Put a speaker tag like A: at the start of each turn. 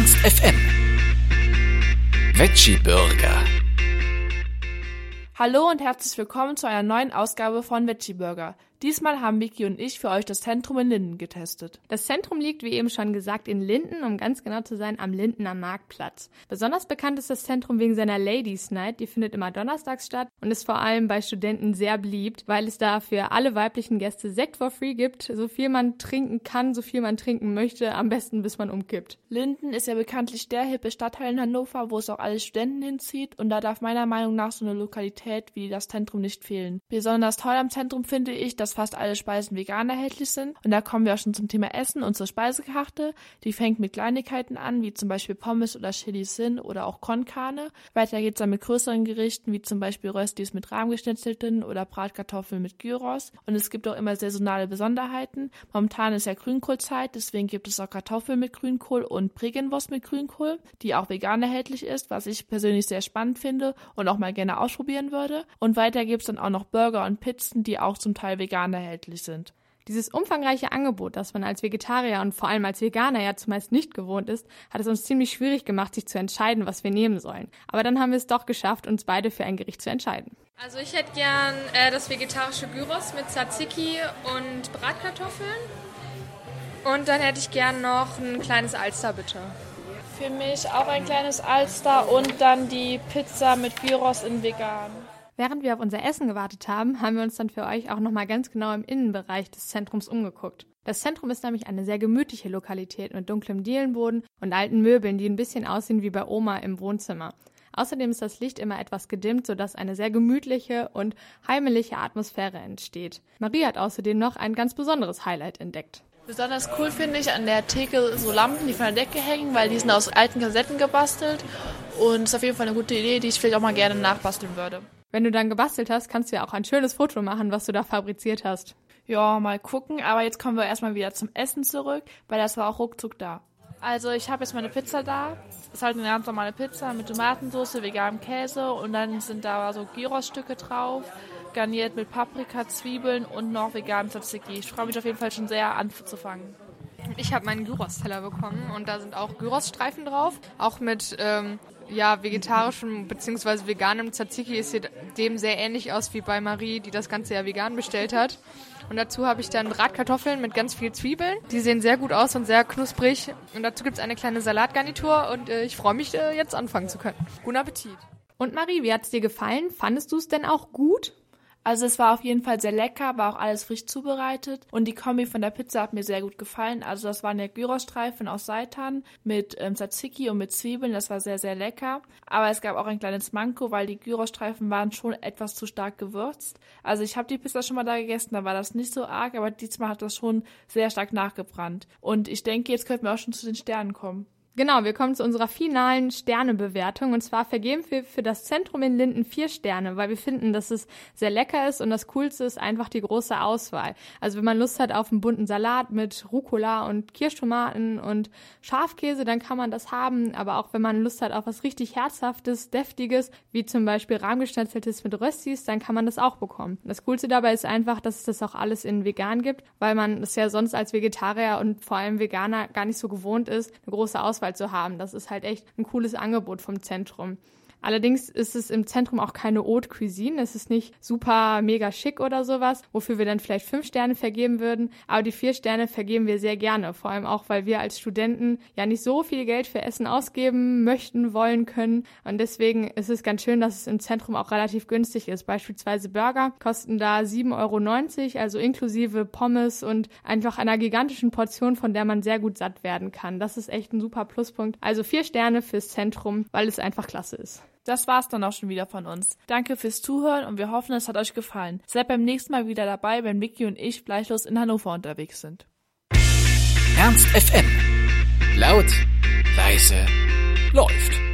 A: Ernst FM. Veggie Burger.
B: Hallo und herzlich willkommen zu einer neuen Ausgabe von Veggie Burger. Diesmal haben Vicky und ich für euch das Zentrum in Linden getestet.
C: Das Zentrum liegt, wie eben schon gesagt, in Linden, um ganz genau zu sein, am Lindener Marktplatz. Besonders bekannt ist das Zentrum wegen seiner Ladies Night, die findet immer donnerstags statt und ist vor allem bei Studenten sehr beliebt, weil es da für alle weiblichen Gäste Sekt for free gibt, so viel man trinken kann, so viel man trinken möchte, am besten bis man umkippt.
B: Linden ist ja bekanntlich der hippe Stadtteil in Hannover, wo es auch alle Studenten hinzieht und da darf meiner Meinung nach so eine Lokalität wie das Zentrum nicht fehlen. Besonders toll am Zentrum finde ich, dass dass fast alle Speisen vegan erhältlich sind. Und da kommen wir auch schon zum Thema Essen und zur Speisekarte. Die fängt mit Kleinigkeiten an, wie zum Beispiel Pommes oder Chili Sin oder auch Konkane. Weiter geht's dann mit größeren Gerichten, wie zum Beispiel Röstis mit rahmgeschnitzelten oder Bratkartoffeln mit Gyros. Und es gibt auch immer saisonale Besonderheiten. Momentan ist ja Grünkohlzeit, deswegen gibt es auch Kartoffeln mit Grünkohl und Bregenwurst mit Grünkohl, die auch vegan erhältlich ist, was ich persönlich sehr spannend finde und auch mal gerne ausprobieren würde. Und weiter gibt's dann auch noch Burger und Pizzen, die auch zum Teil vegan vegan erhältlich sind.
C: Dieses umfangreiche Angebot, das man als Vegetarier und vor allem als Veganer ja zumeist nicht gewohnt ist, hat es uns ziemlich schwierig gemacht, sich zu entscheiden, was wir nehmen sollen. Aber dann haben wir es doch geschafft, uns beide für ein Gericht zu entscheiden.
D: Also ich hätte gern äh, das vegetarische Gyros mit Tzatziki und Bratkartoffeln. Und dann hätte ich gern noch ein kleines Alster, bitte.
B: Für mich auch ein kleines Alster und dann die Pizza mit Gyros in vegan.
C: Während wir auf unser Essen gewartet haben, haben wir uns dann für euch auch nochmal ganz genau im Innenbereich des Zentrums umgeguckt. Das Zentrum ist nämlich eine sehr gemütliche Lokalität mit dunklem Dielenboden und alten Möbeln, die ein bisschen aussehen wie bei Oma im Wohnzimmer. Außerdem ist das Licht immer etwas gedimmt, sodass eine sehr gemütliche und heimelige Atmosphäre entsteht. Marie hat außerdem noch ein ganz besonderes Highlight entdeckt.
B: Besonders cool finde ich an der Theke so Lampen, die von der Decke hängen, weil die sind aus alten Kassetten gebastelt und ist auf jeden Fall eine gute Idee, die ich vielleicht auch mal gerne nachbasteln würde.
C: Wenn du dann gebastelt hast, kannst du ja auch ein schönes Foto machen, was du da fabriziert hast.
B: Ja, mal gucken. Aber jetzt kommen wir erstmal wieder zum Essen zurück, weil das war auch ruckzuck da. Also ich habe jetzt meine Pizza da. Das ist halt eine ganz normale Pizza mit Tomatensauce, veganem Käse und dann sind da so Gyros-Stücke drauf, garniert mit Paprika, Zwiebeln und noch veganem Tzatziki. Ich freue mich auf jeden Fall schon sehr anzufangen.
D: Ich habe meinen Gyros-Teller bekommen und da sind auch Gyros-Streifen drauf, auch mit ähm, ja, vegetarischem bzw. veganem Tzatziki. Es sieht dem sehr ähnlich aus wie bei Marie, die das Ganze ja vegan bestellt hat. Und dazu habe ich dann Bratkartoffeln mit ganz viel Zwiebeln. Die sehen sehr gut aus und sehr knusprig. Und dazu gibt es eine kleine Salatgarnitur und äh, ich freue mich, äh, jetzt anfangen zu können. Guten Appetit.
C: Und Marie, wie hat es dir gefallen? Fandest du es denn auch gut?
B: Also es war auf jeden Fall sehr lecker, war auch alles frisch zubereitet und die Kombi von der Pizza hat mir sehr gut gefallen. Also das waren ja Gyrostreifen aus Seitan mit ähm, Tzatziki und mit Zwiebeln, das war sehr, sehr lecker. Aber es gab auch ein kleines Manko, weil die Gyrostreifen waren schon etwas zu stark gewürzt. Also ich habe die Pizza schon mal da gegessen, da war das nicht so arg, aber diesmal hat das schon sehr stark nachgebrannt. Und ich denke, jetzt könnten wir auch schon zu den Sternen kommen.
C: Genau, wir kommen zu unserer finalen Sternebewertung. Und zwar vergeben wir für das Zentrum in Linden vier Sterne, weil wir finden, dass es sehr lecker ist und das Coolste ist einfach die große Auswahl. Also wenn man Lust hat auf einen bunten Salat mit Rucola und Kirschtomaten und Schafkäse, dann kann man das haben. Aber auch wenn man Lust hat auf was richtig Herzhaftes, Deftiges, wie zum Beispiel rahmgeschnetzeltes mit Röstis, dann kann man das auch bekommen. Das Coolste dabei ist einfach, dass es das auch alles in vegan gibt, weil man es ja sonst als Vegetarier und vor allem Veganer gar nicht so gewohnt ist, eine große Auswahl Auswahl zu haben. Das ist halt echt ein cooles Angebot vom Zentrum. Allerdings ist es im Zentrum auch keine Haute Cuisine. Es ist nicht super mega schick oder sowas, wofür wir dann vielleicht fünf Sterne vergeben würden. Aber die vier Sterne vergeben wir sehr gerne. Vor allem auch, weil wir als Studenten ja nicht so viel Geld für Essen ausgeben möchten, wollen können. Und deswegen ist es ganz schön, dass es im Zentrum auch relativ günstig ist. Beispielsweise Burger kosten da 7,90 Euro, also inklusive Pommes und einfach einer gigantischen Portion, von der man sehr gut satt werden kann. Das ist echt ein super Pluspunkt. Also vier Sterne fürs Zentrum, weil es einfach klasse ist.
B: Das war's dann auch schon wieder von uns. Danke fürs Zuhören und wir hoffen, es hat euch gefallen. Seid beim nächsten Mal wieder dabei, wenn Vicky und ich fleischlos in Hannover unterwegs sind.
A: Ernst FM. Laut, leise, läuft.